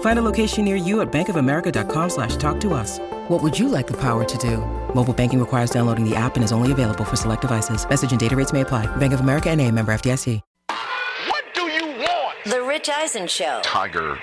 Find a location near you at bankofamerica.com slash talk to us. What would you like the power to do? Mobile banking requires downloading the app and is only available for select devices. Message and data rates may apply. Bank of America and a member FDIC. What do you want? The Rich Eisen Show. Tiger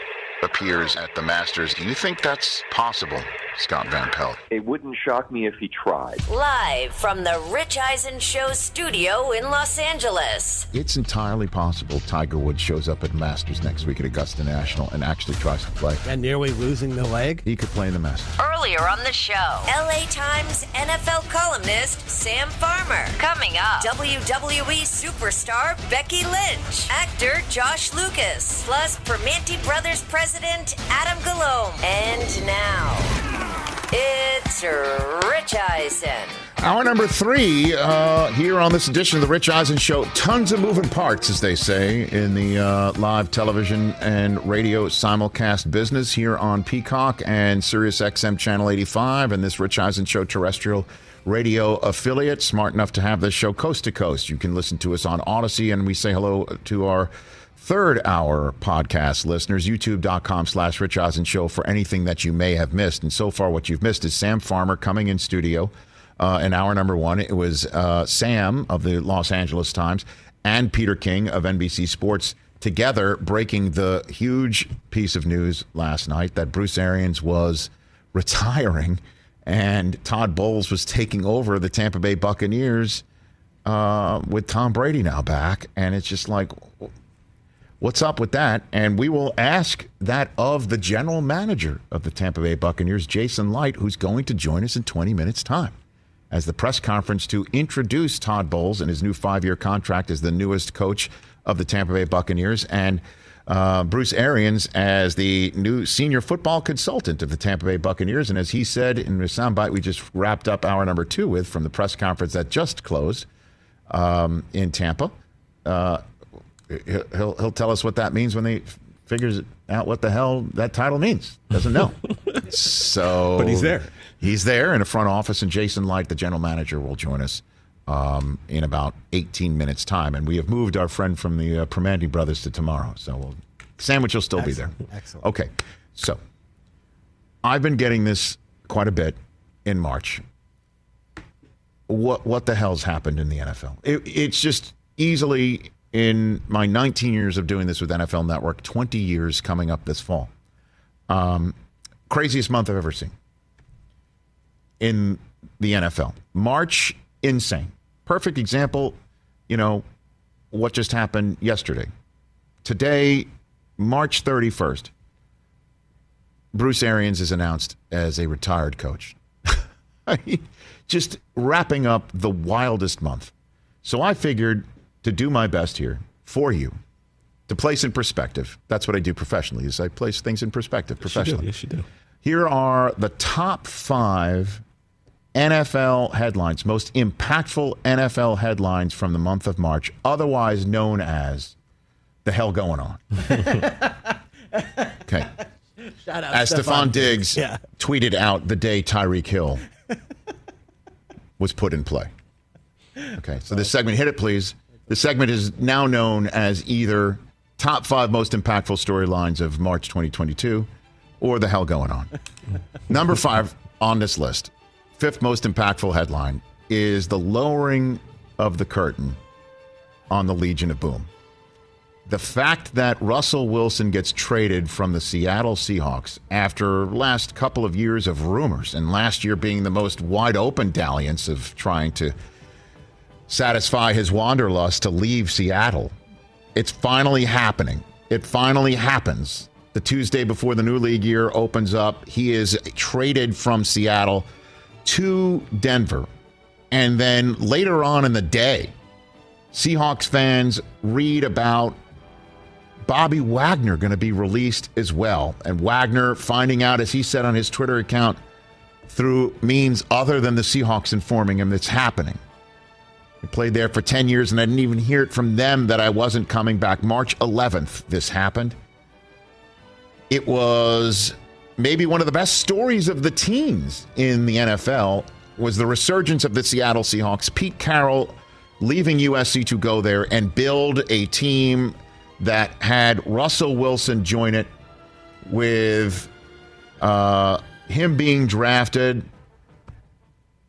appears at the Masters. Do you think that's possible? Scott Van Pelt. It wouldn't shock me if he tried. Live from the Rich Eisen Show studio in Los Angeles. It's entirely possible Tiger Woods shows up at Masters next week at Augusta National and actually tries to play. And nearly losing the leg? He could play in the Masters. Earlier on the show, LA Times NFL columnist Sam Farmer. Coming up, WWE superstar Becky Lynch. Actor Josh Lucas. Plus, Primanti Brothers president Adam Galome. And now. It's Rich Eisen. Hour number three uh, here on this edition of the Rich Eisen Show. Tons of moving parts, as they say, in the uh, live television and radio simulcast business here on Peacock and Sirius XM Channel 85 and this Rich Eisen Show terrestrial radio affiliate. Smart enough to have this show coast to coast. You can listen to us on Audacy, and we say hello to our third hour podcast listeners, youtube.com slash Rich Eisen Show for anything that you may have missed. And so far, what you've missed is Sam Farmer coming in studio uh, in hour number one. It was uh, Sam of the Los Angeles Times and Peter King of NBC Sports together breaking the huge piece of news last night that Bruce Arians was retiring and Todd Bowles was taking over the Tampa Bay Buccaneers uh, with Tom Brady now back. And it's just like, What's up with that? And we will ask that of the general manager of the Tampa Bay Buccaneers, Jason Licht, who's going to join us in 20 minutes' time as the press conference to introduce Todd Bowles and his new five year contract as the newest coach of the Tampa Bay Buccaneers and uh, Bruce Arians as the new senior football consultant of the Tampa Bay Buccaneers. And as he said in the soundbite we just wrapped up hour number two with from the press conference that just closed um, in Tampa, uh, he'll he'll tell us what that means when he figures out what the hell that title means. Doesn't know. so, but he's there. He's there in a front office, and Jason Licht, the general manager, will join us um, in about 18 minutes' time. And we have moved our friend from the uh, Primanti brothers to tomorrow, so we'll, sandwich will still Excellent. be there. Excellent. Okay, so I've been getting this quite a bit in March. What what the hell's happened in the NFL? It, it's just easily in my 19 years of doing this with NFL Network, 20 years coming up this fall. Um, craziest month I've ever seen in the NFL. March, insane. Perfect example, you know, what just happened yesterday. Today, March 31st, Bruce Arians is announced as a retired coach. just wrapping up the wildest month. So I figured to do my best here for you, to place in perspective. That's what I do professionally. Is I place things in perspective professionally. Yes, you do. Yes, you do. Here are the top five NFL headlines, most impactful NFL headlines from the month of March, otherwise known as the hell going on. okay. Shout out As Stefon Diggs Yeah. tweeted out the day Tyreek Hill was put in play. Okay, so this segment, hit it please. The segment is now known as either top five most impactful storylines of March 2022 or the hell going on. Number five on this list, fifth most impactful headline, is the lowering of the curtain on the Legion of Boom. The fact that Russell Wilson gets traded from the Seattle Seahawks after last couple of years of rumors, and last year being the most wide open dalliance of trying to satisfy his wanderlust to leave Seattle. It's finally happening. It finally happens. The Tuesday before the new league year opens up, he is traded from Seattle to Denver. And then later on in the day, Seahawks fans read about Bobby Wagner going to be released as well. And Wagner finding out, as he said on his Twitter account, through means other than the Seahawks informing him that's happening. I played there for 10 years and I didn't even hear it from them that I wasn't coming back. March 11th, this happened. It was maybe one of the best stories of the teens in the NFL was the resurgence of the Seattle Seahawks. Pete Carroll leaving USC to go there and build a team that had Russell Wilson join it with uh, him being drafted,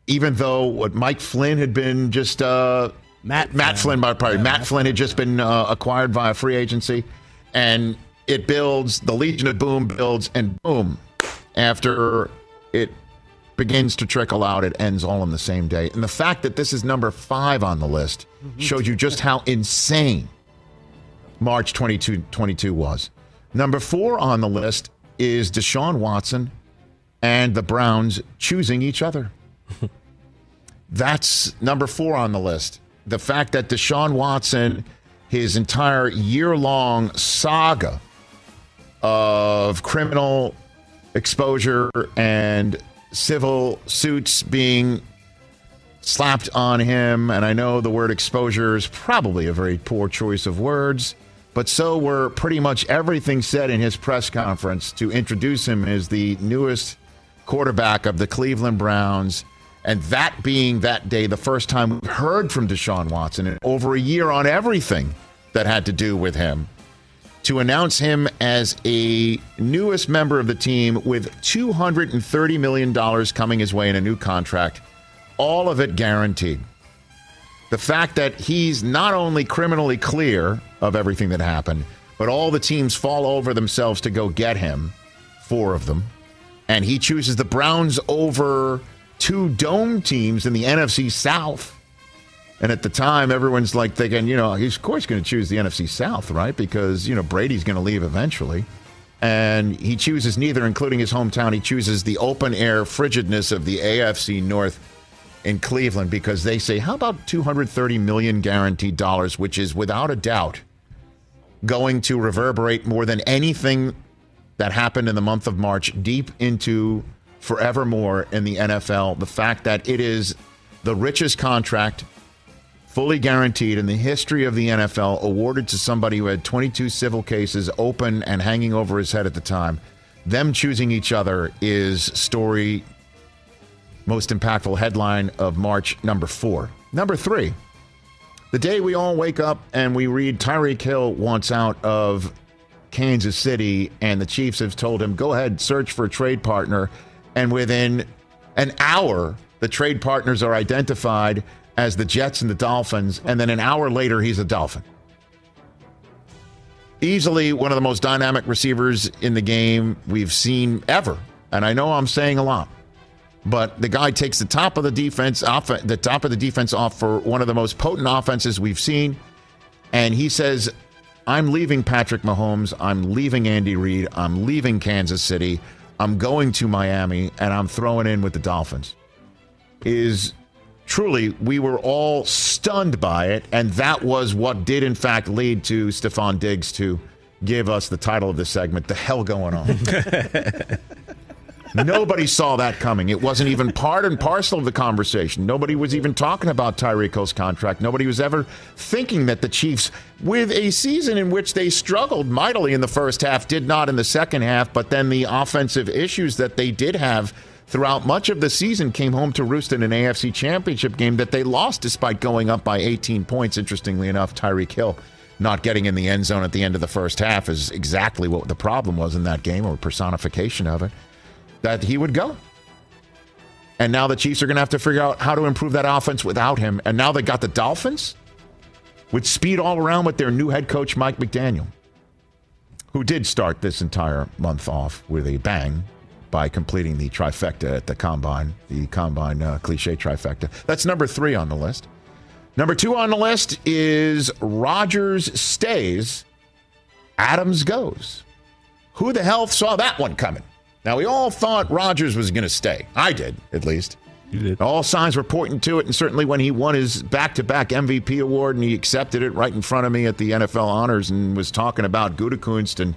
even though what Mike Flynn had been just uh, Matt Matt Flynn, by probably Yeah, Matt Matt Flynn had just been uh, acquired via free agency, and it builds the Legion of Boom builds, and boom, after it begins to trickle out, it ends all on the same day. And the fact that this is number five on the list shows you just how insane March 22, 22 was. Number four on the list is Deshaun Watson and the Browns choosing each other. That's number four on the list. The fact that Deshaun Watson, his entire year long saga of criminal exposure and civil suits being slapped on him. And I know the word exposure is probably a very poor choice of words, but so were pretty much everything said in his press conference to introduce him as the newest quarterback of the Cleveland Browns. And that being that day, the first time we heard from Deshaun Watson in over a year on everything that had to do with him to announce him as a newest member of the team with $230 million coming his way in a new contract, all of it guaranteed. The fact that he's not only criminally clear of everything that happened, but all the teams fall over themselves to go get him, four of them, and he chooses the Browns over two dome teams in the NFC South. And at the time, everyone's like thinking, you know, he's of course going to choose the NFC South, right? Because, you know, Brady's going to leave eventually. And he chooses neither, including his hometown. He chooses the open air frigidness of the AFC North in Cleveland because they say, how about 230 million guaranteed dollars, which is without a doubt going to reverberate more than anything that happened in the month of March deep into forevermore in the NFL. The fact that it is the richest contract fully guaranteed in the history of the NFL, awarded to somebody who had 22 civil cases open and hanging over his head at the time. Them choosing each other is story most impactful headline of March number four. Number three, the day we all wake up and we read Tyreek Hill wants out of Kansas City, and the Chiefs have told him, go ahead, search for a trade partner. And within an hour, the trade partners are identified as the Jets and the Dolphins. And then an hour later, he's a Dolphin. Easily one of the most dynamic receivers in the game we've seen ever. And I know I'm saying a lot, but the guy takes the top of the defense off the top of the defense off for one of the most potent offenses we've seen. And he says, I'm leaving Patrick Mahomes. I'm leaving Andy Reid. I'm leaving Kansas City. I'm going to Miami and I'm throwing in with the Dolphins. Is truly, we were all stunned by it. And that was what did, in fact, lead to Stefon Diggs to give us the title of this segment, The Hell Going On. Nobody saw that coming. It wasn't even part and parcel of the conversation. Nobody was even talking about Tyreek Hill's contract. Nobody was ever thinking that the Chiefs, with a season in which they struggled mightily in the first half, did not in the second half, but then the offensive issues that they did have throughout much of the season came home to roost in an AFC championship game that they lost despite going up by 18 points. Interestingly enough, Tyreek Hill not getting in the end zone at the end of the first half is exactly what the problem was in that game or personification of it that he would go. And now the Chiefs are going to have to figure out how to improve that offense without him. And now they got the Dolphins with speed all around with their new head coach, Mike McDaniel, who did start this entire month off with a bang by completing the trifecta at the combine, the combine uh, cliche trifecta. That's number three on the list. Number two on the list is Rodgers stays, Adams goes. Who the hell saw that one coming? Now, we all thought Rodgers was going to stay. I did, at least. You did. All signs were pointing to it, and certainly when he won his back-to-back MVP award and he accepted it right in front of me at the NFL honors and was talking about Gutekunst and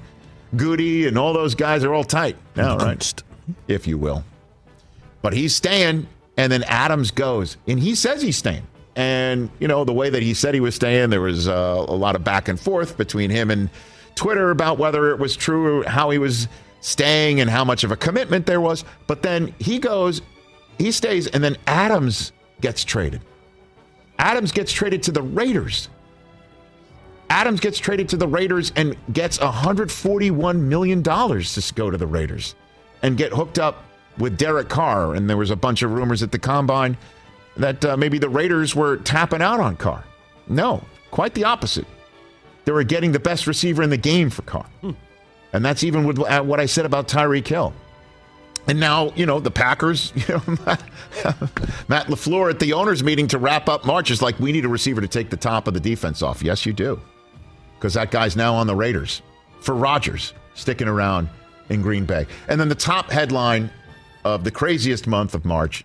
Goody and all those guys are all tight now, right? If you will. But he's staying, and then Adams goes, and he says he's staying. And you know the way that he said he was staying, there was uh, a lot of back and forth between him and Twitter about whether it was true, or how he was staying, and how much of a commitment there was. But then he goes, he stays, and then Adams gets traded. Adams gets traded to the Raiders. Adams gets traded to the Raiders and gets $141 million to go to the Raiders and get hooked up with Derek Carr. And there was a bunch of rumors at the combine that uh, maybe the Raiders were tapping out on Carr. No, quite the opposite. They were getting the best receiver in the game for Carr. And that's even with uh, what I said about Tyreek Hill. And now, you know, the Packers, you know, Matt LaFleur at the owners meeting to wrap up March is like, we need a receiver to take the top of the defense off. Yes, you do. Because that guy's now on the Raiders for Rodgers, sticking around in Green Bay. And then the top headline of the craziest month of March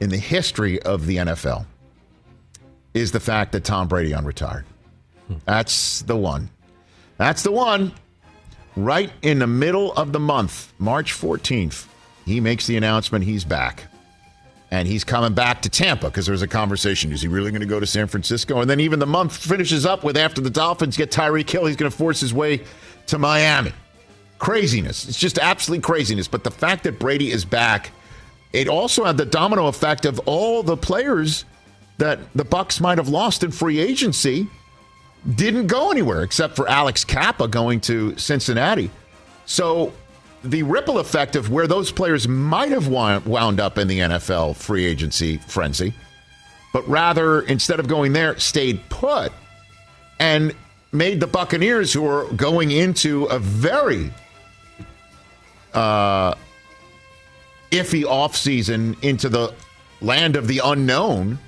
in the history of the NFL is the fact that Tom Brady unretired. That's the one. That's the one. Right in the middle of the month, March 14th, he makes the announcement he's back. And he's coming back to Tampa because there was a conversation. Is he really going to go to San Francisco? And then even the month finishes up with after the Dolphins get Tyreek Hill, he's going to force his way to Miami. Craziness. It's just absolute craziness. But the fact that Brady is back, it also had the domino effect of all the players that the Bucks might have lost in free agency didn't go anywhere except for Alex Cappa going to Cincinnati. So the ripple effect of where those players might have wound up in the NFL free agency frenzy, but rather instead of going there, stayed put and made the Buccaneers, who are going into a very uh, iffy offseason into the land of the unknown,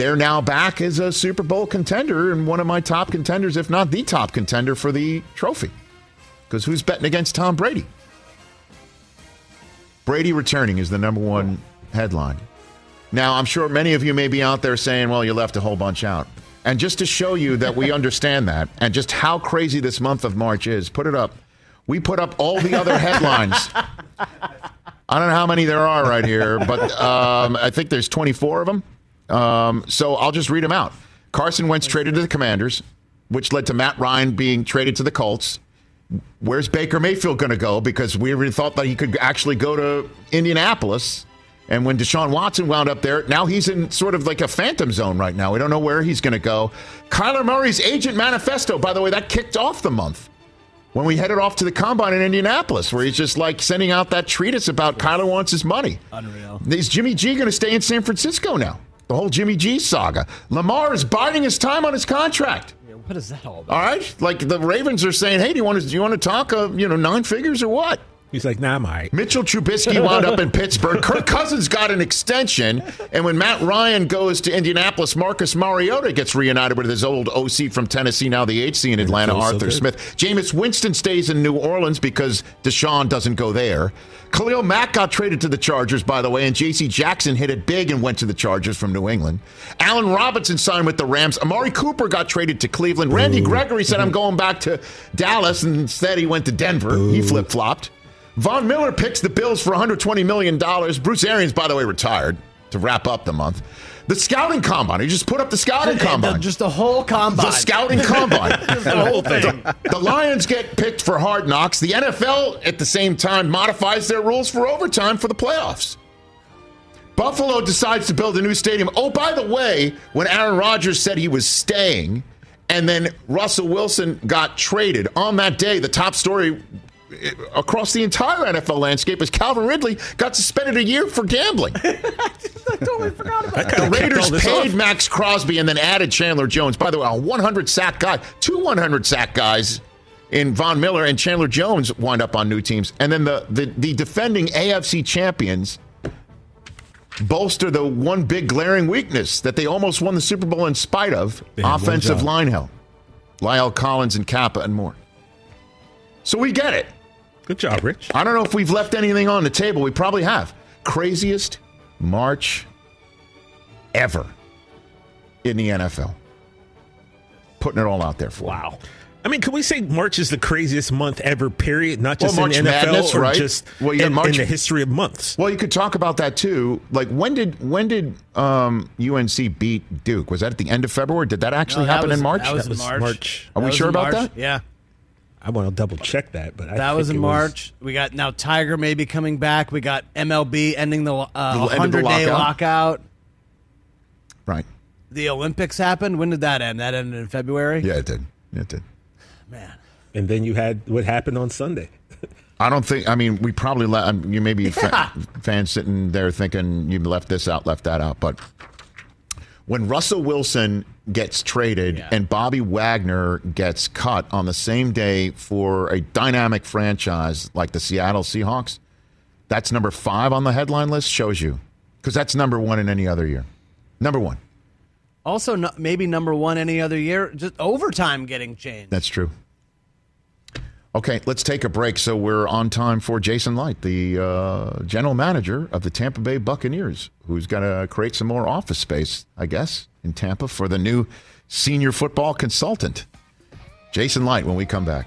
they're now back as a Super Bowl contender and one of my top contenders, if not the top contender for the trophy. Because who's betting against Tom Brady? Brady returning is the number one headline. Now, I'm sure many of you may be out there saying, well, you left a whole bunch out. And just to show you that we understand that and just how crazy this month of March is, put it up. We put up all the other headlines. I don't know how many there are right here, but um, I think there's 24 of them. Um, so I'll just read them out. Carson Wentz traded to the Commanders, which led to Matt Ryan being traded to the Colts. Where's Baker Mayfield going to go? Because we really thought that he could actually go to Indianapolis. And when Deshaun Watson wound up there, now he's in sort of like a phantom zone right now. We don't know where he's going to go. Kyler Murray's agent manifesto, by the way, that kicked off the month when we headed off to the combine in Indianapolis, where he's just like sending out that treatise about Kyler wants his money. Unreal. Is Jimmy G going to stay in San Francisco now? The whole Jimmy G saga. Lamar is biding his time on his contract. Yeah, What is that all about? All right, like the Ravens are saying, hey, do you want to do you want to talk, uh, you know, nine figures or what? He's like, nah, Mike. Mitchell Trubisky wound up in Pittsburgh. Kirk Cousins got an extension. And when Matt Ryan goes to Indianapolis, Marcus Mariota gets reunited with his old OC from Tennessee, now the HC in Atlanta, so Arthur good. Smith. Jameis Winston stays in New Orleans because Deshaun doesn't go there. Khalil Mack got traded to the Chargers, by the way, and J.C. Jackson hit it big and went to the Chargers from New England. Allen Robinson signed with the Rams. Amari Cooper got traded to Cleveland. Randy Gregory said, I'm mm-hmm. going back to Dallas, and instead he went to Denver. He flip flopped. Von Miller picks the Bills for $120 million. Bruce Arians, by the way, retired to wrap up the month. The scouting combine. He just put up the scouting combine. Just the whole combine. The scouting combine. the whole thing. the Lions get picked for hard knocks. The NFL, at the same time, modifies their rules for overtime for the playoffs. Buffalo decides to build a new stadium. Oh, by the way, when Aaron Rodgers said he was staying, and then Russell Wilson got traded on that day, the top story Uh, across the entire NFL landscape is Calvin Ridley got suspended a year for gambling. totally forgot about The Raiders paid Maxx Crosby and then added Chandler Jones. By the way, a 100 sack guy, two 100 sack guys in Von Miller and Chandler Jones wind up on new teams. And then the, the, the defending AFC champions bolster the one big glaring weakness that they almost won the Super Bowl in spite of They offensive line help. La'el Collins and Cappa and more. So we get it. Good job, Rich. I don't know if we've left anything on the table. We probably have. Craziest March ever in the NFL. Putting it all out there for you. Wow. I mean, can we say March is the craziest month ever? Period. Not just Well, in the NFL Madness, or right? just Well, you got in, March- in the history of months. Well, you could talk about that too. Like when did when did um, UNC beat Duke? Was that at the end of February? Did that actually No, that happen was- in March? That was, That was in March. March. Are we sure about March. that? Yeah. I want to double check that, but I That think was in it March. We got now Tiger maybe coming back. We got MLB ending the The uh, the 100 day lockout. lockout. Right. The Olympics happened. When did that end? That ended in February. Yeah, it did. It did. Man. and then you had what happened on Sunday. I don't think. I mean, we probably let um, you maybe fa- fans sitting there thinking you left this out, left that out. But when Russell Wilson gets traded Yeah. and Bobby Wagner gets cut on the same day for a dynamic franchise like the Seattle Seahawks, that's number five on the headline list. Shows you because that's number one in any other year. Number one. Also, no, maybe number one any other year. Just overtime getting changed. That's true. Okay, let's take a break. So we're on time for Jason Licht, the uh, general manager of the Tampa Bay Buccaneers, who's going to create some more office space, I guess, in Tampa for the new senior football consultant. Jason Licht, when we come back.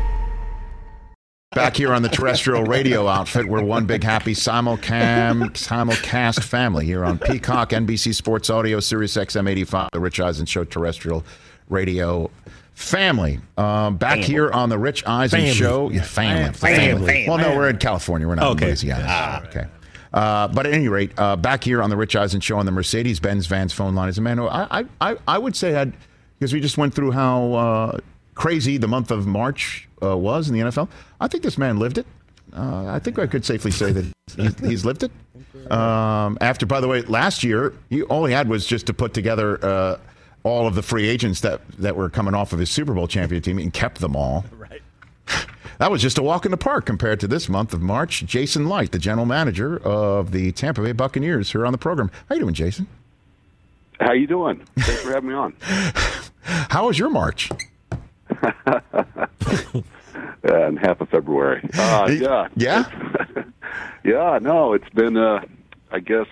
Back here on the terrestrial radio outfit, we're one big happy simulcam, simulcast family here on Peacock, NBC Sports Audio, Sirius XM 85, the Rich Eisen Show terrestrial radio family. Um, back here on the Rich Eisen Family. Show. Yeah, family. Family. Well, no, we're in California. We're not Okay. in Louisiana. okay. Uh, but at any rate, uh, back here on the Rich Eisen Show on the Mercedes Benz Vans phone line is a man who I, I, I, I would say had, because we just went through how uh, crazy the month of March uh, was in the NFL. I think this man lived it. Uh, I think I could safely say that he's, he's lived it. Um, after, by the way, last year, he, all he had was just to put together uh, all of the free agents that, that were coming off of his Super Bowl champion team and kept them all. Right. That was just a walk in the park compared to this month of March. Jason Licht, the general manager of the Tampa Bay Buccaneers, here on the program. How you doing, Jason? How you doing? Thanks for having me on. How was your March? In half of February. Uh, yeah. Yeah? Yeah, no, it's been, uh, I guess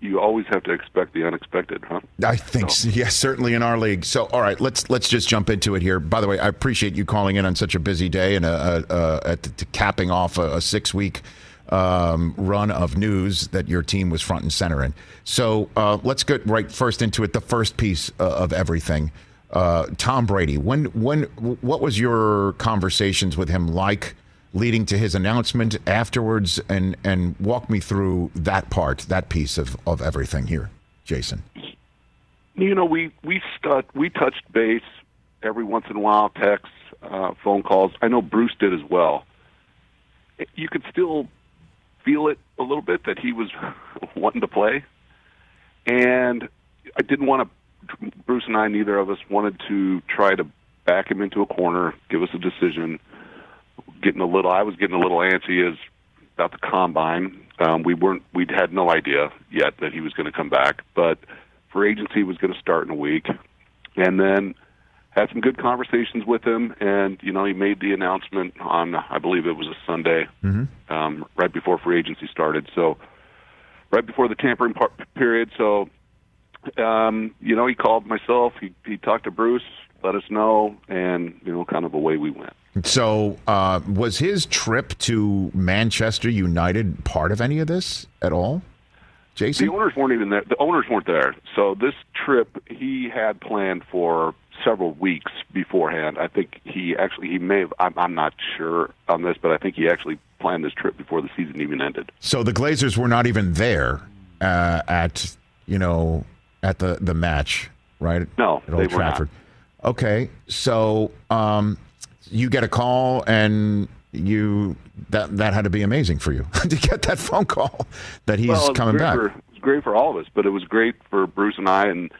you always have to expect the unexpected, huh? I think so. yes, certainly in our league. So, all right, let's let's just jump into it here. By the way, I appreciate you calling in on such a busy day and uh, at the, capping off a, a six week um, run of news that your team was front and center in. So uh, let's get right first into it. The first piece uh, of everything, uh, Tom Brady. When when what was your conversations with him like? leading to his announcement afterwards and and walk me through that part that piece of of everything here jason You know, we we we touched base every once in a while, texts, uh, phone calls. I know Bruce did as well. You could still feel it a little bit that he was wanting to play, and I didn't want to. Bruce and I, neither of us wanted to try to back him into a corner, give us a decision. Getting a little, I was getting a little antsy as about the combine. Um, we weren't, we'd had no idea yet that he was going to come back, but free agency was going to start in a week, and then had some good conversations with him. And you know, he made the announcement on, I believe it was a Sunday, um, right before free agency started. So right before the tampering part, period. So, um, you know, he called myself. He he talked to Bruce, let us know, and you know, kind of away we went. So, uh, was his trip to Manchester United part of any of this at all, Jason? The owners weren't even there. The owners weren't there. So this trip he had planned for several weeks beforehand. I think he actually he may have. I'm, I'm not sure on this, but I think he actually planned this trip before the season even ended. So the Glazers were not even there uh, at you know at the the match, right? No, at Old they were not. Trafford. Okay, so um, you get a call and you that that had to be amazing for you to get that phone call that he's well, coming back. For, it was great for all of us, but it was great for Bruce and I. And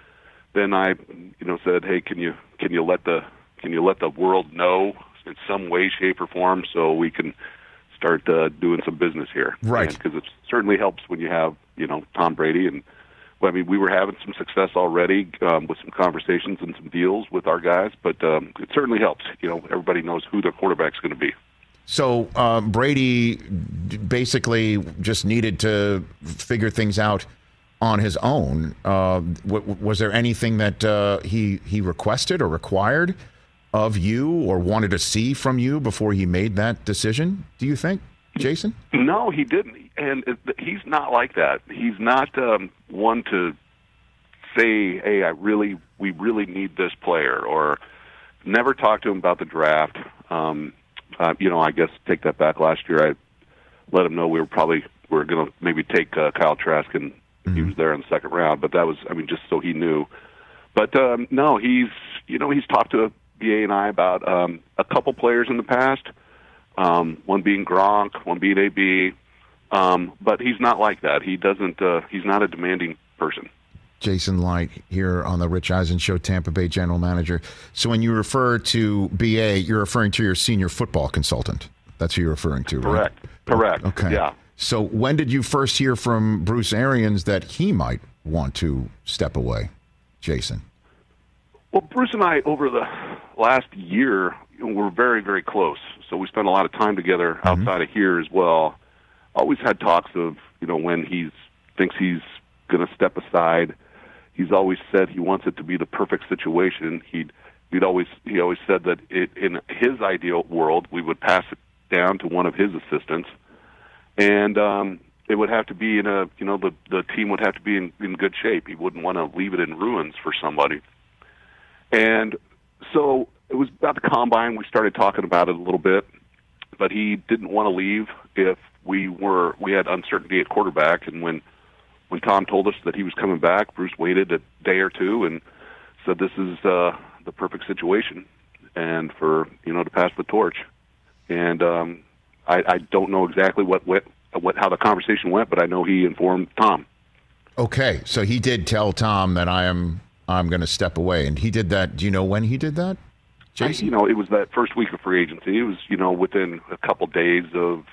then I, you know, said, "Hey, can you can you let the can you let the world know in some way, shape, or form so we can start uh, doing some business here?" Right. Because it certainly helps when you have you know Tom Brady and. I mean, we were having some success already um, with some conversations and some deals with our guys, but um, it certainly helps. You know, everybody knows who their quarterback's going to be. So uh, Brady basically just needed to figure things out on his own. Uh, w- was there anything that uh, he he requested or required of you or wanted to see from you before he made that decision? Do you think, Jason? No, he didn't, and it- he's not like that. He's not um, one to say, "Hey, I really, we really need this player," or never talk to him about the draft. Um, uh, you know, I guess take that back. Last year, I let him know we were probably we were going to maybe take uh, Kyle Trask, and he was there in the second round. But that was, I mean, just so he knew. But um, no, he's you know he's talked to BA and I about um, a couple players in the past. Um, one being Gronk, one being AB. Um, but he's not like that. He doesn't. Uh, he's not a demanding person. Jason Licht here on the Rich Eisen Show, Tampa Bay General Manager. So when you refer to BA, you're referring to your senior football consultant. That's who you're referring to, right? Correct. Correct. Okay. Yeah. So when did you first hear from Bruce Arians that he might want to step away, Jason? Well, Bruce and I, over the last year, we're very, very close. So we spend a lot of time together outside of here as well. Always had talks of, you know, when he's thinks he's going to step aside. He's always said he wants it to be the perfect situation. He'd he'd always he always said that it, in his ideal world, we would pass it down to one of his assistants, and um, it would have to be in a you know the the team would have to be in, in good shape. He wouldn't want to leave it in ruins for somebody. And so it was about the combine. We started talking about it a little bit, but he didn't want to leave if we were we had uncertainty at quarterback. And when when Tom told us that he was coming back, Bruce waited a day or two and said, "This is uh, the perfect situation, and for you know to pass the torch." And um, I, I don't know exactly what, what what how the conversation went, but I know he informed Tom. Okay, so he did tell Tom that I am I'm going to step away, and he did that. Do you know when he did that, Jason? I, you know, it was that first week of free agency. It was, you know, within a couple days of,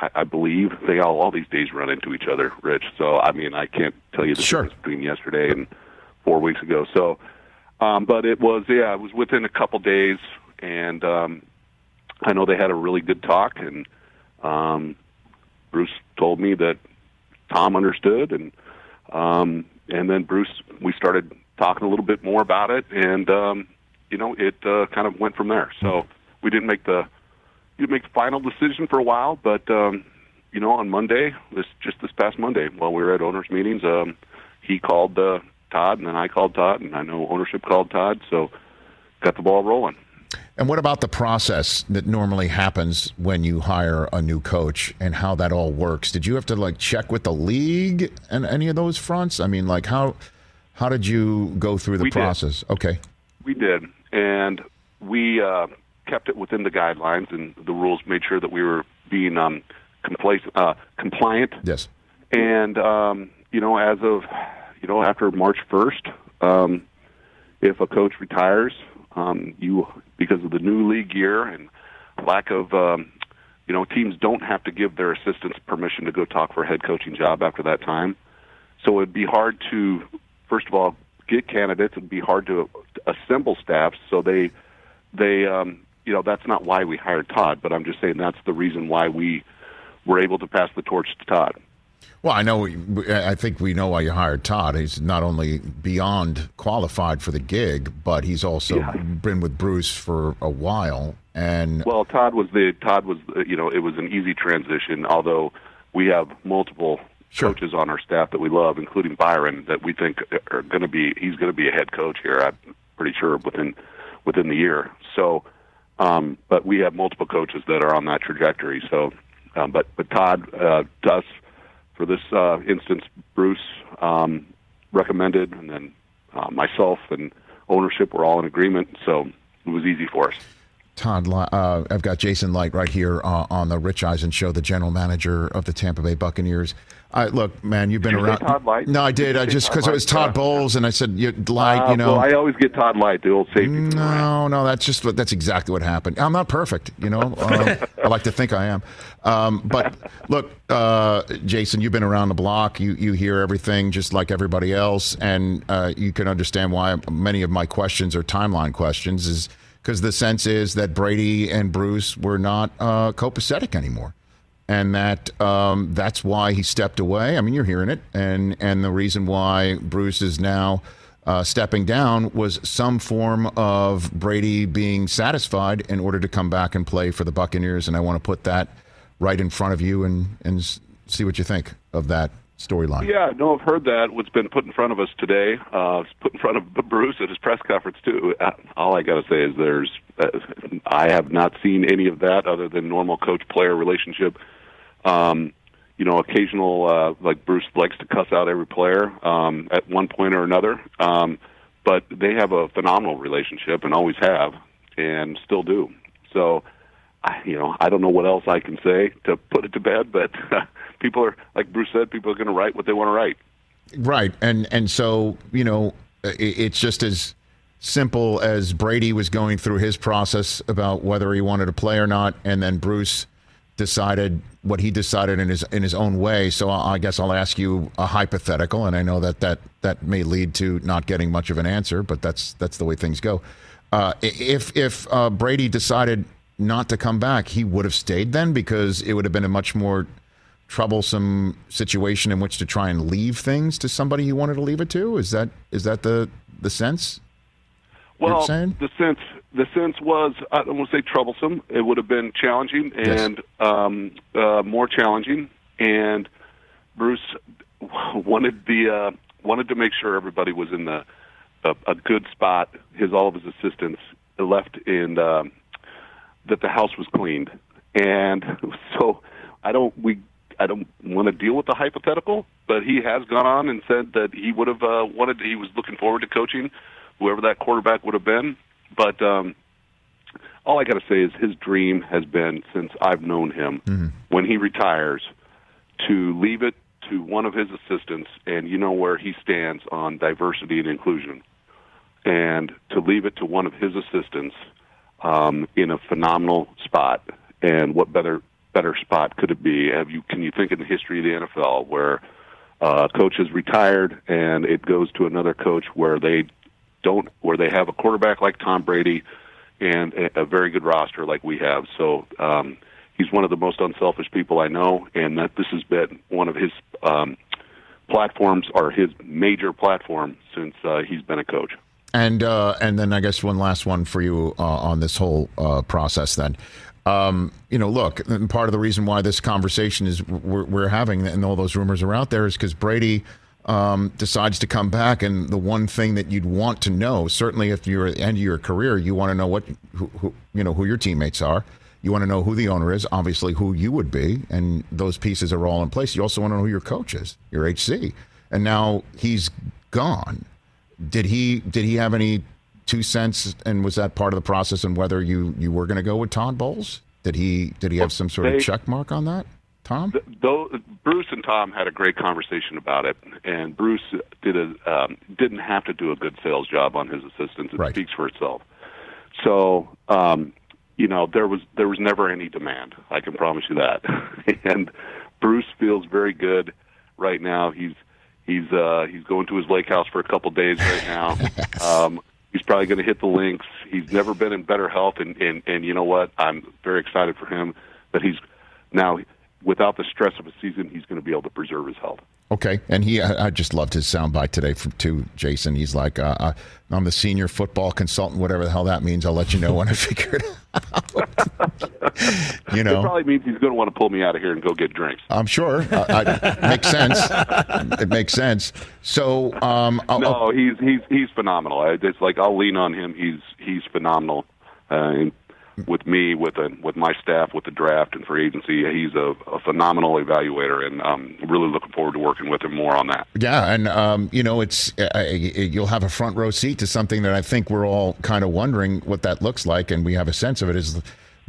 I, I believe they all all these days run into each other, Rich. So I mean, I can't tell you the Sure. difference between yesterday and four weeks ago. So, um, but it was, yeah, it was within a couple days, and um, I know they had a really good talk, and um, Bruce told me that Tom understood, and um, and then Bruce, we started talking a little bit more about it, and um, you know, it uh, kind of went from there. So we didn't make the didn't make the final decision for a while, but um, you know, on Monday, this just this past Monday, while we were at owners meetings, um, he called uh, Todd, and then I called Todd, and I know ownership called Todd, so got the ball rolling. And what about the process that normally happens when you hire a new coach and how that all works? Did you have to like check with the league and any of those fronts? I mean, like how how did you go through the We did. process? Okay. We did, and we uh, kept it within the guidelines and the rules. Made sure that we were being um, complacent, uh, compliant, Yes. and um, you know, as of you know, after March first, um, if a coach retires, um, you because of the new league year and lack of um, you know, teams don't have to give their assistants permission to go talk for a head coaching job after that time. So it'd be hard to, first of all, get candidates. It'd be hard to assemble staffs. So they, they, um, you know, that's not why we hired Todd. But I'm just saying that's the reason why we were able to pass the torch to Todd. Well, I know. I think we know why you hired Todd. He's not only beyond qualified for the gig, but he's also Yeah. been with Bruce for a while. And Well, Todd was the Todd was you know it was an easy transition. Although we have multiple Sure. coaches on our staff that we love, including Byron, that we think are going to be he's going to be a head coach here. I'm pretty sure within within the year. So, um, but we have multiple coaches that are on that trajectory. So, um, but but Todd uh, does for this uh, instance, Bruce um, recommended, and then uh, myself and ownership were all in agreement. So it was easy for us. Todd, uh, I've got Jason Licht right here uh, on the Rich Eisen show, the general manager of the Tampa Bay Buccaneers. Uh, look, man, you've been Did you around. Todd Licht? No, I did. Did I just because it was Todd. Bowles, and I said you, Licht. Uh, you know, well, I always get Todd Lyght, the old safety. from the Rams. No, no, that's just what- that's exactly what happened. I'm not perfect, you know. Uh, I like to think I am, um, but look, uh, Jason, you've been around the block. You you hear everything just like everybody else, and uh, you can understand why many of my questions are timeline questions. Is because the sense is that Brady and Bruce were not uh, copacetic anymore and that um, that's why he stepped away. I mean, you're hearing it, and and the reason why Bruce is now uh, stepping down was some form of Brady being satisfied in order to come back and play for the Buccaneers. And I want to put that right in front of you and and see what you think of that storyline. Yeah, no, I've heard that. What's been put in front of us today, uh, put in front of Bruce at his press conference too. Uh, all I got to say is there's, uh, I have not seen any of that other than normal coach-player relationship. Um, you know, occasional uh, like Bruce likes to cuss out every player um, at one point or another, um, but they have a phenomenal relationship and always have, and still do. So. I, you know, I don't know what else I can say to put it to bed, but people are, like Bruce said, people are going to write what they want to write. Right, and and so you know, it's just as simple as Brady was going through his process about whether he wanted to play or not, and then Bruce decided what he decided in his in his own way. So I I guess I'll ask you a hypothetical, and I know that that that may lead to not getting much of an answer, but that's that's the way things go. Uh, if if uh, Brady decided not to come back, he would have stayed then because it would have been a much more troublesome situation in which to try and leave things to somebody you wanted to leave it to. Is that is that the the sense? you're Well, saying? the sense the sense was I don't want to say troublesome. It would have been challenging Yes. and um, uh, more challenging. And Bruce wanted the uh, wanted to make sure everybody was in the a, a good spot. His all of his assistants left in um, that the house was cleaned, and so I don't we I don't want to deal with the hypothetical, but he has gone on and said that he would have uh, wanted he was looking forward to coaching whoever that quarterback would have been, but. um all I got to say is his dream has been since I've known him when he retires to leave it to one of his assistants, and you know where he stands on diversity and inclusion, and to leave it to one of his assistants um, in a phenomenal spot. And what better better spot could it be? Have you can you think in the history of the NFL where uh, coach is retired and it goes to another coach where they don't where they have a quarterback like Tom Brady and a, a very good roster like we have. So um, he's one of the most unselfish people I know, and that this has been one of his um, platforms or his major platform since uh, he's been a coach. And uh, and then I guess one last one for you uh, on this whole uh, process. Then, um, you know, look, and part of the reason why this conversation is we're, we're having and all those rumors are out there is because Brady um, decides to come back, and the one thing that you'd want to know, certainly if you're at the end of your career, you want to know what who, who you know who your teammates are. You want to know who the owner is, obviously who you would be, and those pieces are all in place. You also want to know who your coach is, your HC, and now he's gone did he did he have any two cents and was that part of the process and whether you you were going to go with Todd Bowles? Did he did he have some sort of check mark on that? Tom? Th- Though Bruce and Tom had a great conversation about it, and Bruce did a um, didn't have to do a good sales job on his assistants. It Right. speaks for itself. So, um, you know, there was there was never any demand. I can promise you that. and Bruce feels very good right now. He's he's uh, he's going to his lake house for a couple days right now. um, he's probably going to hit the links. He's never been in better health, and, and and you know what? I'm very excited for him that he's now without the stress of a season, he's going to be able to preserve his health. Okay, and he, I just loved his soundbite today from to Jason. He's like, uh, uh, "I'm the senior football consultant, whatever the hell that means. I'll let you know when I figure it out." you It know, probably means he's going to want to pull me out of here and go get drinks. I'm sure. Uh, I, makes sense. It makes sense. So, um, I'll- I'll- No, he's he's he's phenomenal. It's like I'll lean on him. He's he's phenomenal. Uh, with me, with a, with my staff, with the draft and free agency, he's a, a phenomenal evaluator, and I'm really looking forward to working with him more on that. Yeah, and um, you know, it's uh, uh, you'll have a front row seat to something that I think we're all kind of wondering what that looks like, and we have a sense of it. Is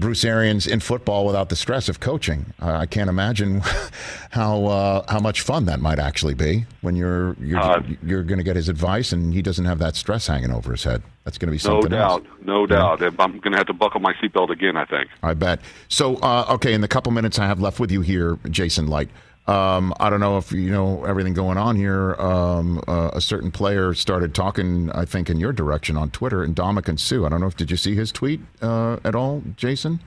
Bruce Arians in football without the stress of coaching? Uh, I can't imagine how uh, how much fun that might actually be when you're you're, Uh, you're going to get his advice, and he doesn't have that stress hanging over his head. That's going to be No something else. doubt, no doubt. I'm going to have to buckle my seatbelt again. I think. I bet. So, uh, okay, in the couple minutes I have left with you here, Jason Licht. Um, I don't know if you know everything going on here. Um, uh, a certain player started talking, I think, in your direction on Twitter, and Ndamukong Suh. I don't know if did you see his tweet uh, at all, Jason?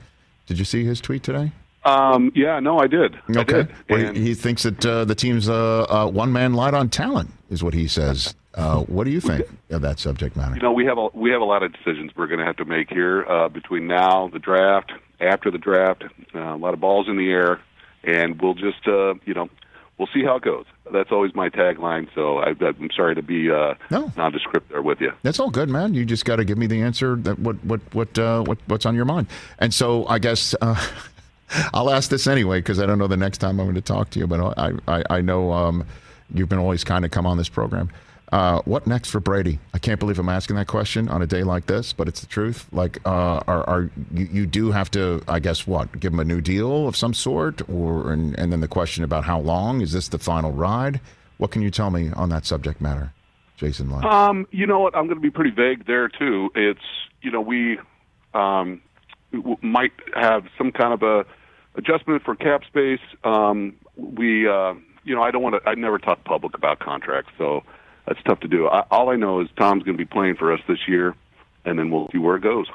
Did you see his tweet today? Um, yeah, no, I did. I Okay. did. Well, he, he thinks that uh, the team's uh, uh, one man light on talent, is what he says. Uh, what do you think of that subject matter? You know, we have a we have a lot of decisions we're going to have to make here uh, between now, the draft, after the draft. Uh, a lot of balls in the air, and we'll just uh, you know we'll see how it goes. That's always my tagline. So I, I'm sorry to be uh, No. nondescript there with you. That's all good, man. You just got to give me the answer that what what what uh, what what's on your mind. And so I guess uh, I'll ask this anyway because I don't know the next time I'm going to talk to you, but I I, I know um, you've been always kind of come on this program. Uh, what next for Brady? I can't believe I'm asking that question on a day like this, but it's the truth. Like, uh, are, are you, you do have to? I guess what? Give him a new deal of some sort, or and, and then the question about how long is this the final ride? What can you tell me on that subject matter, Jason? Lyon? Um, you know what? I'm going to be pretty vague there too. It's you know we um, might have some kind of a adjustment for cap space. Um, we uh, you know I don't want to. I never talk public about contracts, so that's tough to do. I, all I know is Tom's going to be playing for us this year, and then we'll see where it goes.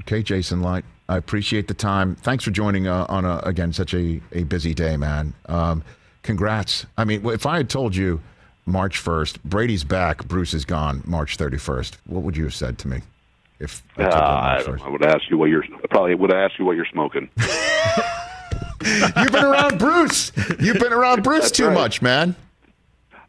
Okay, Jason Licht, I appreciate the time. Thanks for joining uh, on a, again such a, a busy day, man. Um, congrats. I mean, if I had told you March first, Brady's back, Bruce is gone, March thirty first, what would you have said to me? If I Uh, I, March don't 1st? know. I would ask you what you're probably would ask you what you're smoking. You've been around Bruce. You've been around Bruce That's too right. much, man.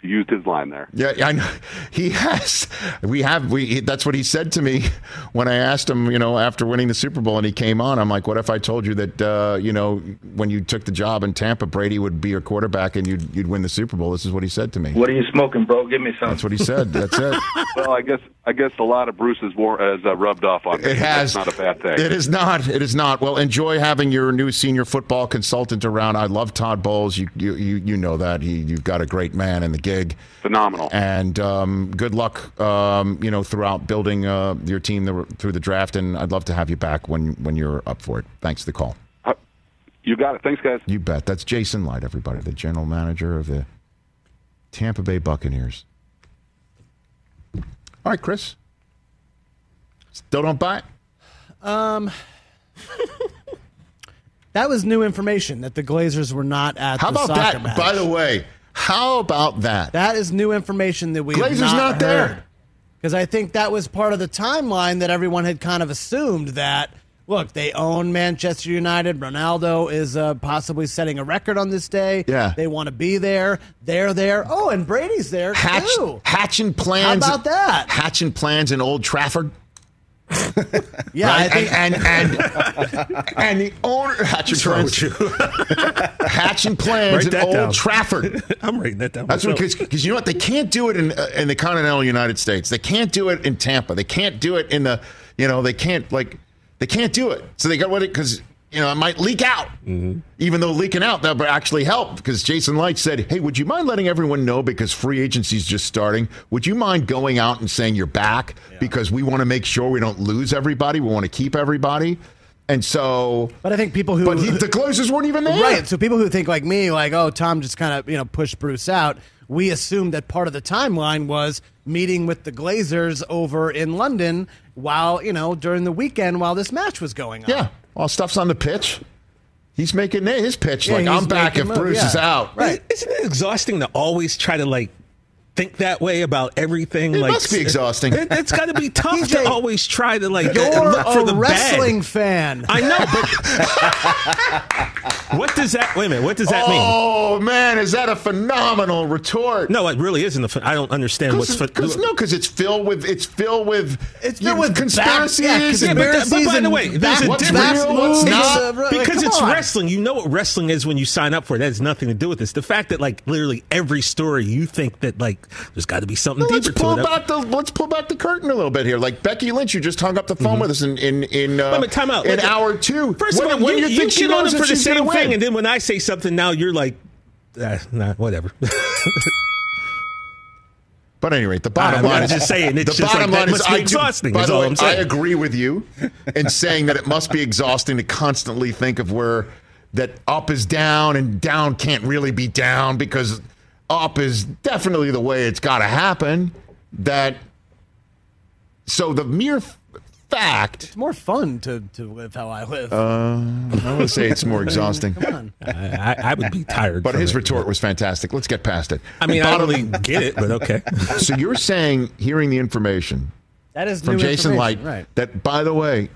Used his line there. Yeah, I know. He has. We have. We. That's what he said to me when I asked him. You know, after winning the Super Bowl, and he came on. I'm like, what if I told you that? Uh, you know, when you took the job in Tampa, Brady would be your quarterback, and you'd you'd win the Super Bowl. This is what he said to me. What are you smoking, bro? Give me some. That's what he said. That's it. Well, I guess I guess a lot of Bruce's war has uh, rubbed off on me. It has. That's not a bad thing. It is not. It is not. Well, enjoy having your new senior football consultant around. I love Todd Bowles. You you you, you know that. He you've got a great man in the gig. Phenomenal. And um, good luck. Um, you know throughout building uh, your team the, through the draft. And I'd love to have you back when when you're up for it. Thanks for the call. You got it. Thanks, guys. You bet. That's Jason Licht, everybody, the general manager of the Tampa Bay Buccaneers. All right, Chris. Still don't buy it. Um, that was new information that the Glazers were not at How the about soccer that? match. By the way, how about that? That is new information that we Glazer's not, not there. because I think that was part of the timeline that everyone had kind of assumed that. Look, they own Manchester United. Ronaldo is uh, possibly setting a record on this day. Yeah. they want to be there. They're there. Oh, and Brady's there Hatch, too. hatching plans. How about that? Hatching plans in Old Trafford. Yeah, right? I think and, and and and the owner hatching plans. with you? hatching plans in Old down. Trafford. I'm writing that down. That's because because you know what they can't do it in uh, in the continental United States. They can't do it in Tampa. They can't do it in the you know they can't like they can't do it. So they got what it because you know it might leak out. Mm-hmm. Even though leaking out that would actually help because Jason Licht said, "Hey, would you mind letting everyone know because free agency is just starting? Would you mind going out and saying you're back because we want to make sure we don't lose everybody. We want to keep everybody." And so, But I think people who but he, the Glazers weren't even there. Right. So people who think like me, like, oh, Tom just kind of you know pushed Bruce out. We assumed that part of the timeline was meeting with the Glazers over in London while you know during the weekend while this match was going on. Yeah. Well, stuff's on the pitch. He's making eh, his pitch Yeah, like I'm back if Bruce move, is out. Right. Isn't it exhausting to always try to like think that way about everything? It like must be exhausting. It, has got to be tough TJ, to always try to like You're look for a the wrestling bad. fan. I know, but what does that? Wait a minute. What does that mean? Oh man, is that a phenomenal retort? No, it really isn't. A, fin- I don't understand what's. fin- Cause, no, because it's filled with it's filled with It's filled with conspiracies. back- yeah, and- Yeah, but, that- but by the way, there's a difference. real, not? uh, because it's on. wrestling. You know what wrestling is when you sign up for it. That has nothing to do with this. The fact that like literally every story you think that like there's got to be something Well, let's pull to it. back the let's pull back the curtain a little bit here. Like Becky Lynch, you just hung up the phone with us in in in uh, minute, time out. in hour two. First when, of all, when you, do you you think she on knows them for the same thing, and then when I say something, now you're like, ah, nah, whatever. But at any rate, the bottom I'm line is just saying, it's the just bottom like, line that is must be I do- exhausting, By is the way, I agree with you in saying that it must be exhausting to constantly think of where that up is down and down can't really be down because up is definitely the way it's got to happen. That so the mere fact It's more fun to, to live how I live. Uh, I would say it's more exhausting. Come on. I, I, I would be tired. But his it. retort was fantastic. Let's get past it. I mean, I don't really get it, but okay. so you're saying, hearing the information That is from new Jason Licht right. that by the way,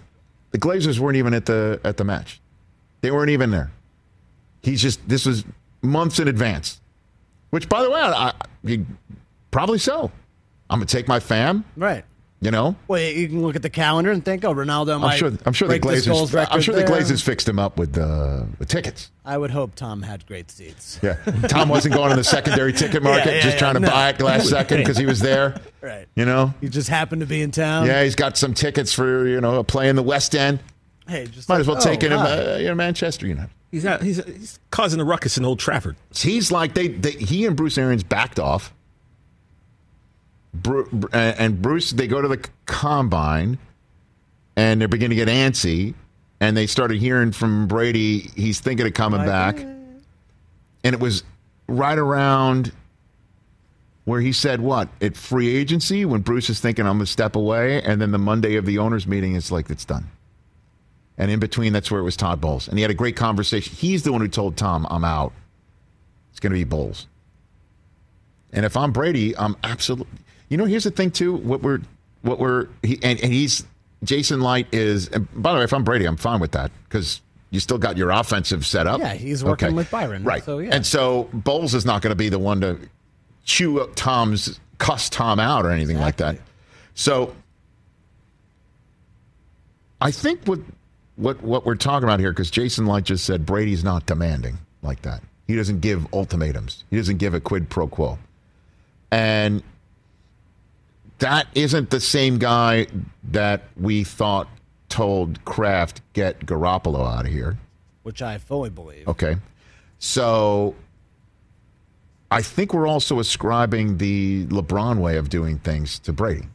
the Glazers weren't even at the at the match. They weren't even there. He's just this was months in advance. Which, by the way, I, I, probably so. I'm gonna take my fam. Right. You know, Well, you can look at the calendar and think, oh, Ronaldo I'm might sure. I'm sure the break this goals Glazers. I'm sure the. Glazers fixed him up with uh, with tickets. I would hope Tom had great seats. Yeah, Tom wasn't going in the secondary ticket market, Yeah, yeah, just yeah, trying to no. buy it last second because he was there. Right. You know. He just happened to be in town. Yeah, he's got some tickets for you know a play in the West End. Hey, just Might like, as well oh, take him hi. uh, you know Manchester United. He's not, he's he's causing a ruckus in Old Trafford. He's like they, they he and Bruce Arians backed off. Bru- and Bruce they go to the combine and they're beginning to get antsy and they started hearing from Brady he's thinking of coming back. Eh. And it was right around where he said what? At free agency when Bruce is thinking I'm going to step away and then the Monday of the owners meeting it's like it's done. And in between, that's where it was Todd Bowles. And he had a great conversation. He's the one who told Tom, I'm out. It's going to be Bowles. And if I'm Brady, I'm absolutely. You know, here's the thing, too. What we're, what we're, he, and, and he's, Jason Licht is, and by the way, if I'm Brady, I'm fine with that because you still got your offensive set up. Yeah, he's working with Byron, Right. so, yeah. And so Bowles is not going to be the one to chew up Tom's, cuss Tom out or anything like that. So I think what what what we're talking about here, because Jason Licht just said Brady's not demanding like that. He doesn't give ultimatums. He doesn't give a quid pro quo, and that isn't the same guy that we thought told Kraft get Garoppolo out of here. which I fully believe. Okay, so I think we're also ascribing the LeBron way of doing things to Brady.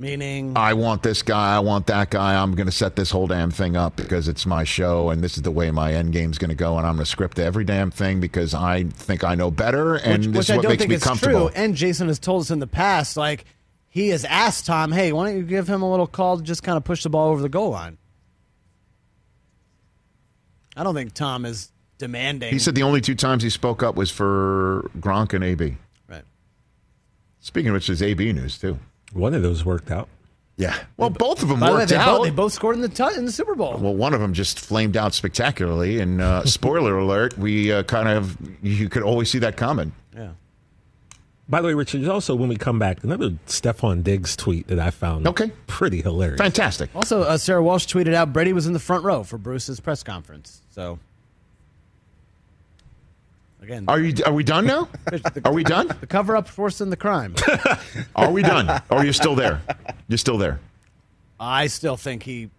Meaning, I want this guy, I want that guy. I'm going to set this whole damn thing up because it's my show and this is the way my end game's going to go. And I'm going to script every damn thing because I think I know better and which, this which is I what don't makes think me is comfortable. true. And Jason has told us in the past, like he has asked Tom, "Hey, why don't you give him a little call to just kind of push the ball over the goal line?" I don't think Tom is demanding. He said the only two times he spoke up was for Gronk and AB. right. Speaking of which, there's AB news too. One of those worked out. Yeah. Well, both of them By the way, worked they out. both, they both scored in the tu- in the Super Bowl. well, one of them just flamed out spectacularly. And uh, spoiler alert, we uh, kind of, you could always see that coming. yeah. By the way, Richard, also when we come back, another Stefon Diggs tweet that I found Okay. pretty hilarious. Fantastic. Also, uh, Sarah Walsh tweeted out Brady was in the front row for Bruce's press conference. So, again, Are you? Are we done now? Are we done? the cover up worse than the crime. Are we done? Or are you still there? You're still there. I still think he,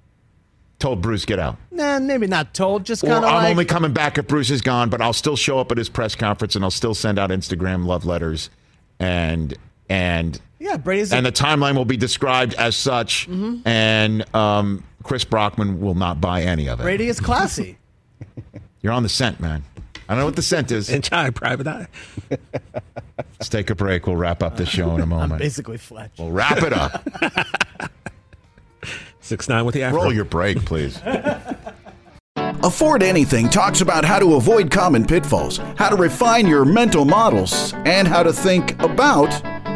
Told Bruce get out. nah, maybe not told, just kind I'm like only coming back if Bruce is gone, but I'll still show up at his press conference and I'll still send out Instagram love letters and and yeah, Brady's and the timeline will be described as such, Mm-hmm. and um, Chris Brockman will not buy any of it. Brady is classy. You're on the scent, man. I don't know what the scent is. And Chai, private eye. Let's take a break. We'll wrap up the show in a I'm moment. basically Fletch. We'll wrap it up. Six nine with the afro. Roll your break, please. Afford Anything talks about how to avoid common pitfalls, how to refine your mental models, and how to think about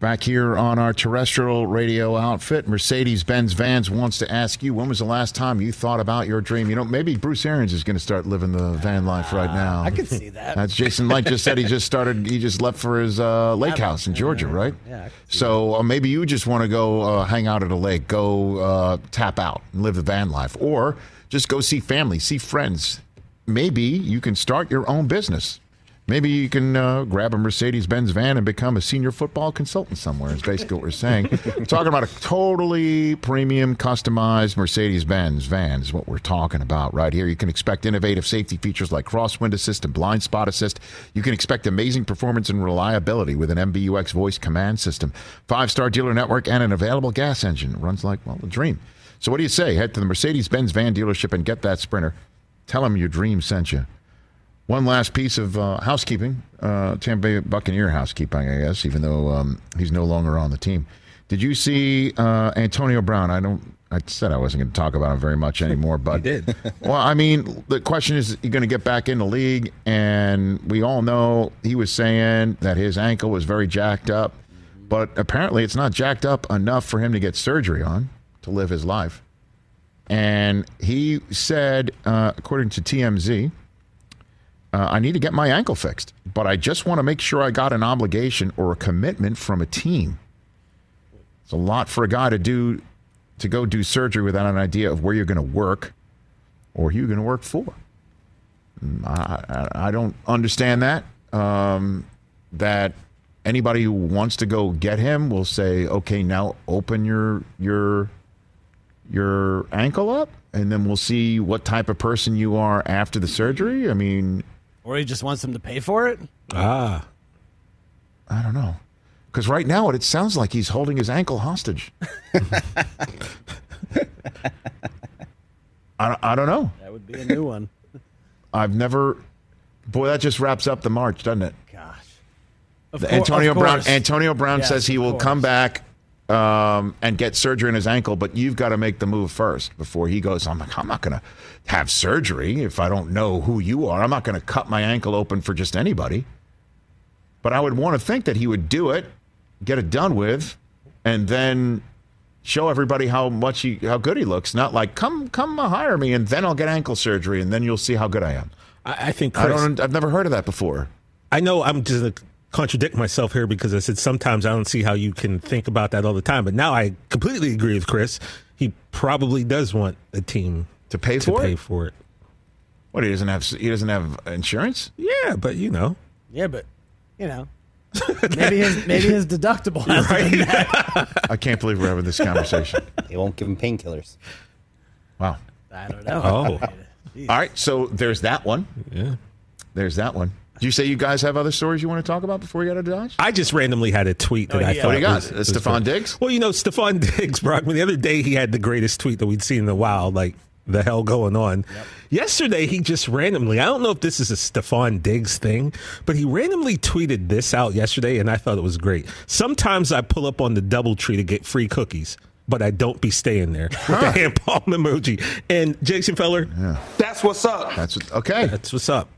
Back here on our terrestrial radio outfit, Mercedes Benz Vans wants to ask you when was the last time you thought about your dream? You know, maybe Bruce Arians is going to start living the van life right now. I could see that. That's Jason Licht just said he just started, he just left for his uh, lake house in Georgia, right? Yeah, I could see So uh, maybe you just want to go uh, hang out at a lake, go uh, tap out and live the van life, or just go see family, see friends. Maybe you can start your own business. Maybe you can uh, grab a Mercedes Benz van and become a senior football consultant somewhere, is basically what we're saying. we're talking about a totally premium, customized Mercedes Benz van, is what we're talking about right here. You can expect innovative safety features like crosswind assist and blind spot assist. You can expect amazing performance and reliability with an MBUX voice command system, five star dealer network, and an available gas engine. It runs like, well, a dream. So, what do you say? Head to the Mercedes Benz van dealership and get that sprinter. Tell them your dream sent you. One last piece of uh, housekeeping, uh, Tampa Bay Buccaneer housekeeping, I guess, even though um, he's no longer on the team. Did you see uh, Antonio Brown? I don't. I said I wasn't going to talk about him very much anymore, but did. well, I mean, the question is, you going to get back in the league? And we all know he was saying that his ankle was very jacked up, but apparently it's not jacked up enough for him to get surgery on to live his life. And he said, uh, according to TMZ, uh, I need to get my ankle fixed, but I just want to make sure I got an obligation or a commitment from a team. It's a lot for a guy to do to go do surgery without an idea of where you're going to work or who you're going to work for. Mm, I, I, I don't understand that. Um, that anybody who wants to go get him will say, "Okay, now open your your your ankle up, and then we'll see what type of person you are after the surgery." I mean, Or he just wants them to pay for it. Ah. I don't know. Because right now, it sounds like he's holding his ankle hostage. I, I don't know. That would be a new one. I've never. Boy, that just wraps up the march, doesn't it? Gosh. Of The cour- Antonio of Brown. course. Antonio Brown Yes, says he of will course. come back um, and get surgery in his ankle, but you've got to make the move first before he goes. I'm like, I'm not going to have surgery if I don't know who you are. I'm not going to cut my ankle open for just anybody. But I would want to think that he would do it, get it done with, and then show everybody how much he, how good he looks. Not like come come uh, hire me and then I'll get ankle surgery and then you'll see how good I am. I, I think I don't. I've never heard of that before. I know I'm just contradict myself here because I said sometimes I don't see how you can think about that all the time. But now I completely agree with Chris. He probably does want a team To pay to for pay it? for it. What he doesn't have? He doesn't have insurance. Yeah, but you know, Yeah, but you know, maybe his maybe his deductible has to be. I can't believe we're having this conversation. They won't give him painkillers. Wow. I don't know. Oh. All right. So there's that one. yeah. There's that one. Did you say you guys have other stories you want to talk about before you got to Dodge? I just randomly had a tweet that Oh, I yeah. thought What do you got? was, Uh, Stefon good. Diggs? Well, you know, Stefon Diggs, Brockman. The other day he had the greatest tweet that we'd seen in a while. Like the hell going on. Yesterday he just randomly. I don't know if this is a Stefon Diggs thing, but he randomly tweeted this out yesterday, and I thought it was great. Sometimes I pull up on the double tree to get free cookies. But I don't be staying there with the hand palm emoji. And Jason Feller, That's what's up. That's what, okay. that's what's up.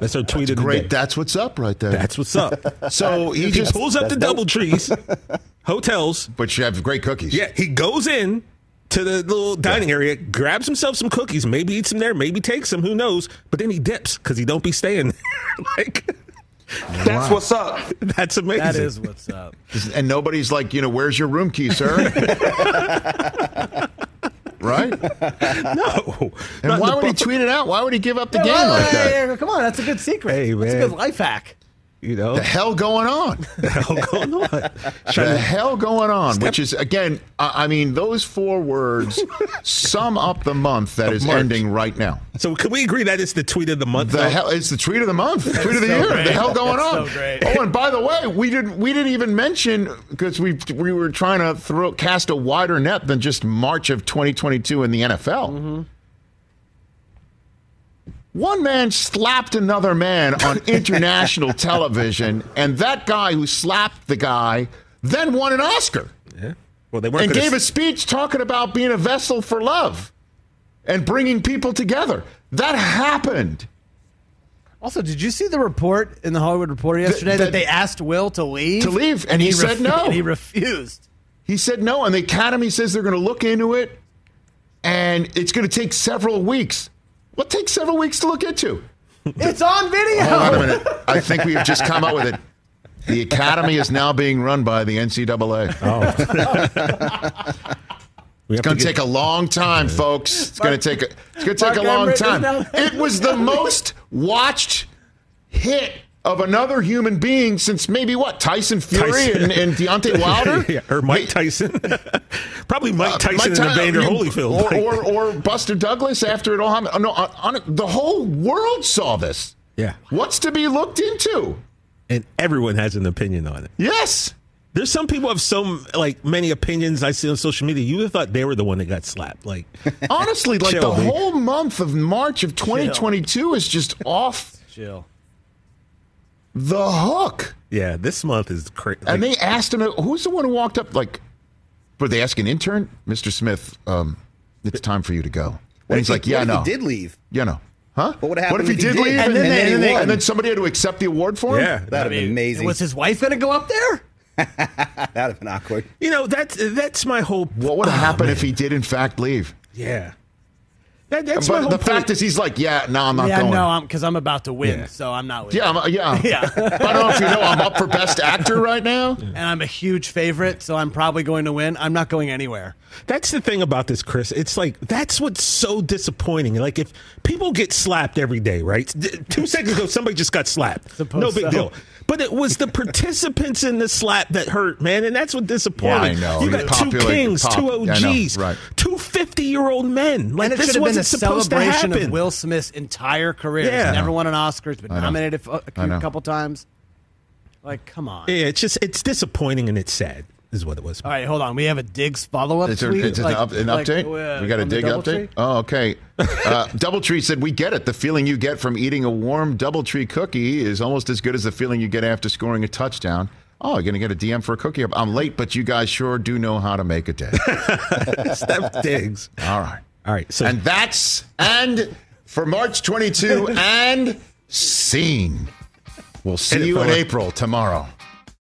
That's our tweet of the Great. day. That's what's up right there. That's what's up. so he He just. pulls up the double trees, hotels, But you have great cookies. Yeah, he goes in to the little dining area, grabs himself some cookies, maybe eats them there, maybe takes them, who knows? But then he dips because he don't be staying there. like That's what's up. that's amazing. That is what's up. And nobody's like, you know, where's your room key, sir? Right? no. And why would he tweet it out? Why would he give up the game like that? Come on, that's a good secret. Hey, That's a man. good life hack. You know, The hell going on? the hell going on? the hell going on? Which is again, I I mean, those four words sum up the month that is March. ending right now. So can we agree that it's the tweet of the month? The though? hell it's the tweet of the month, the tweet of the so year. great. The hell going That's on? so. Oh, and by the way, we didn't we didn't even mention because we we were trying to throw cast a wider net than just March of 2022 in the NFL. Mm-hmm. One man slapped another man on international television, and that guy who slapped the guy then won an Oscar Yeah. Well, they weren't and gonna gave a s- speech talking about being a vessel for love and bringing people together. That happened. Also, did you see the report in the Hollywood Reporter yesterday that- that, they asked Will to leave? To leave, and he said no. And he refused. He said no, and the Academy says they're going to look into it, and it's going to take several weeks. What takes several weeks to look into? It's on video. Oh, Hold on a minute. I think we have just come up with it. The Academy is now being run by the NCAA. Oh. We It's going to get- take a long time, folks. It's going to take a, it's going to take a long Emmert is time. now- It was the most watched hit of another human being since maybe what Tyson Fury Tyson. And, and Deontay Wilder. yeah, or Mike Tyson. Probably Mike Uh, Tyson Mike and Ty- Evander you- Holyfield. or, or or Buster Douglas after it all happened. No, on, on the whole world saw this. yeah, What's to be looked into? and everyone has an opinion on it. Yes. There's some people have so like many opinions I see on social media. You would have thought they were the one that got slapped. Like, Honestly, like Chill, the dude. whole month of March of 2022 is just off Chill. The hook. yeah, this month is crazy. And they asked him, who's the one who walked up? Like, were they asking intern, Mr. Smith? Um, it's time for you to go. And he's like, yeah, what no, he did leave? yeah, no, huh? But what happened if he if he did did? leave? And then and, they- then, they won. and then somebody had to accept the award for him. yeah, That'd have been amazing. Was his wife going to go up there? That'd have been awkward. you know that's that's my whole. What would have Oh, happened man. if he did in fact leave? Yeah, that, that's my but whole the point. fact is, he's like, yeah, no, I'm not going. yeah, going. no, I'm because I'm about to win, Yeah. so I'm not. Leaving. yeah, I'm, yeah, Yeah. I don't know if you know, I'm up for best actor right now. and I'm a huge favorite, so I'm probably going to win. I'm not going anywhere. That's the thing about this, Chris. It's like that's what's so disappointing. Like if people get slapped every day, right? Two seconds ago, somebody just got slapped. Suppose no big so. deal. But it was the participants in the slap that hurt, man, and that's what disappointed. Yeah, I know. You got two kings, pop- two yeah, I know. OGs, Right. two 50 year old men. Like and it this should have been a wasn't supposed to celebration happen. of Will Smith's entire career. Yeah. He's never won an Oscar. He's been nominated a, I know. a couple times. Like, come on. Yeah, it's just it's disappointing and it's sad. Is what it was. All right, hold on. We have a Diggs follow up Is there, tweet. is there like- an, up, an like, update? uh, we got a dig update? Doubletree? Oh, okay. Uh, Doubletree said, We get it. The feeling you get from eating a warm Doubletree cookie is almost as good as the feeling you get after scoring a touchdown. Oh, you're going to get a DM for a cookie? I'm late, but you guys sure do know how to make a day. Steph Diggs. All right. All right. So And that's, and for March 22, and scene. We'll see you in. April tomorrow.